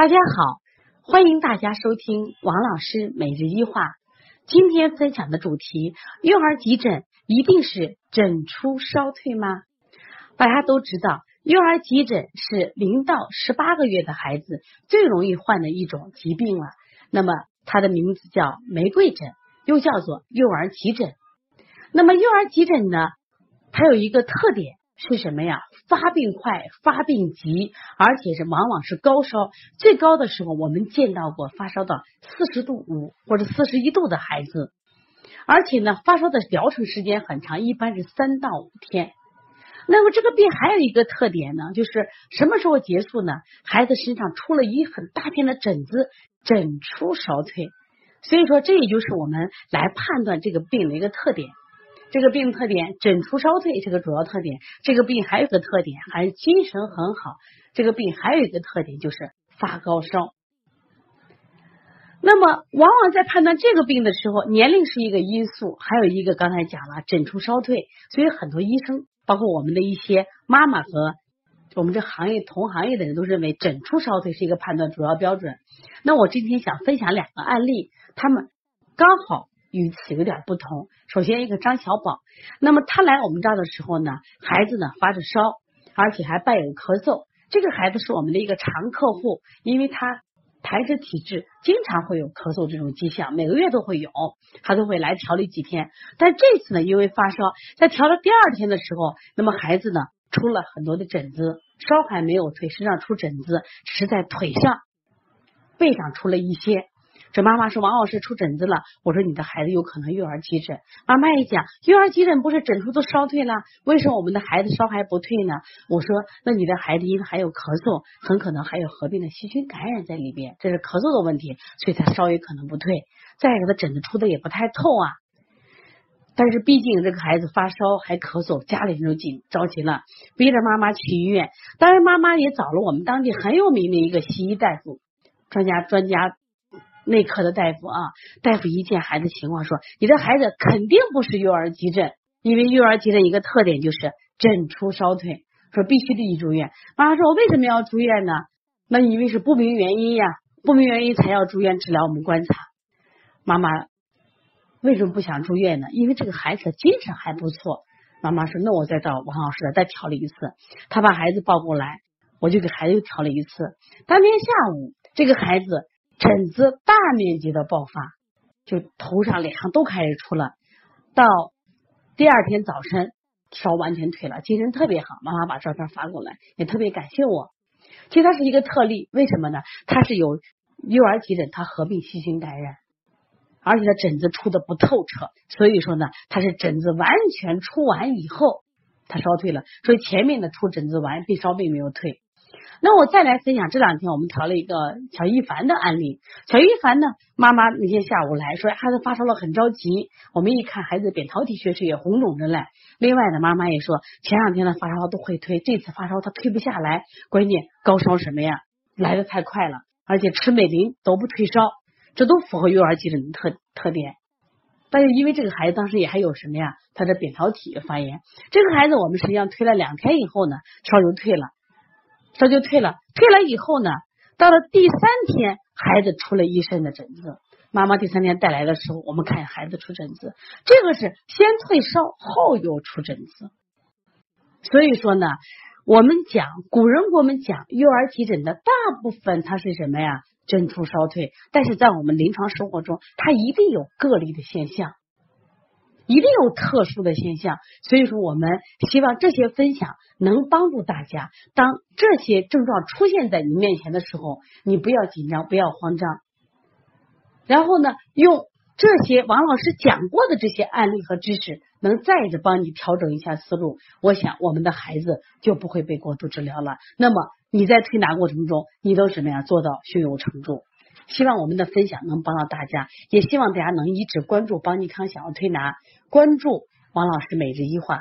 大家好，欢迎大家收听王老师每日一话。今天分享的主题：幼儿急诊一定是诊出烧退吗？大家都知道，幼儿急诊是零到十八个月的孩子最容易患的一种疾病了。那么，它的名字叫玫瑰疹，又叫做幼儿急诊。那么，幼儿急诊呢，它有一个特点。是什么呀？发病快，发病急，而且是往往是高烧，最高的时候我们见到过发烧到四十度五或者四十一度的孩子，而且呢，发烧的疗程时间很长，一般是三到五天。那么这个病还有一个特点呢，就是什么时候结束呢？孩子身上出了一很大片的疹子，疹出烧退。所以说，这也就是我们来判断这个病的一个特点。这个病特点，疹出烧退这个主要特点。这个病还有个特点，还是精神很好。这个病还有一个特点，就是发高烧。那么，往往在判断这个病的时候，年龄是一个因素，还有一个刚才讲了疹出烧退。所以，很多医生，包括我们的一些妈妈和我们这行业同行业的人都认为，疹出烧退是一个判断主要标准。那我今天想分享两个案例，他们刚好。与此有点不同。首先，一个张小宝，那么他来我们这儿的时候呢，孩子呢发着烧，而且还伴有咳嗽。这个孩子是我们的一个常客户，因为他痰湿体质，经常会有咳嗽这种迹象，每个月都会有，他都会来调理几天。但这次呢，因为发烧，在调了第二天的时候，那么孩子呢出了很多的疹子，烧还没有退，身上出疹子，只是在腿上、背上出了一些。这妈妈说王老师出疹子了，我说你的孩子有可能幼儿急诊。妈妈一讲幼儿急诊不是疹出都烧退了，为什么我们的孩子烧还不退呢？我说那你的孩子因为还有咳嗽，很可能还有合并的细菌感染在里边，这是咳嗽的问题，所以他烧也可能不退。再一个他疹子出的也不太透啊，但是毕竟这个孩子发烧还咳嗽，家里人都紧着急了，逼着妈妈去医院。当然妈妈也找了我们当地很有名的一个西医大夫，专家专家。内科的大夫啊，大夫一见孩子情况说：“你的孩子肯定不是幼儿急诊，因为幼儿急诊一个特点就是疹出烧退，说必须得去住院。”妈妈说：“我为什么要住院呢？那因为是不明原因呀，不明原因才要住院治疗，我们观察。妈妈为什么不想住院呢？因为这个孩子精神还不错。妈妈说：“那我再找王老师再调理一次。”他把孩子抱过来，我就给孩子又调了一次。当天下午，这个孩子。疹子大面积的爆发，就头上、脸上都开始出了。到第二天早晨，烧完全退了，精神特别好。妈妈把照片发过来，也特别感谢我。其实它是一个特例，为什么呢？它是有幼儿急诊，它合并细菌感染，而且它疹子出的不透彻，所以说呢，它是疹子完全出完以后，它烧退了。所以前面的出疹子完，并烧并没有退。那我再来分享这两天我们调了一个乔一凡的案例。乔一凡呢，妈妈那天下午来说孩子发烧了，很着急。我们一看孩子扁桃体血池也红肿着嘞。另外呢，妈妈也说前两天的发烧都会退，这次发烧他退不下来。关键高烧什么呀？来的太快了，而且吃美林都不退烧，这都符合幼儿急诊的特特点。但是因为这个孩子当时也还有什么呀？他的扁桃体发炎。这个孩子我们实际上推了两天以后呢，烧就退了。这就退了，退了以后呢，到了第三天，孩子出了一身的疹子。妈妈第三天带来的时候，我们看孩子出疹子，这个是先退烧后又出疹子。所以说呢，我们讲古人给我们讲幼儿急诊的大部分它是什么呀？疹出烧退，但是在我们临床生活中，它一定有个例的现象。一定有特殊的现象，所以说我们希望这些分享能帮助大家。当这些症状出现在你面前的时候，你不要紧张，不要慌张。然后呢，用这些王老师讲过的这些案例和知识，能再次帮你调整一下思路。我想我们的孩子就不会被过度治疗了。那么你在推拿过程中，你都什么呀？做到胸有成竹。希望我们的分享能帮到大家，也希望大家能一直关注邦尼康小儿推拿，关注王老师每日一话。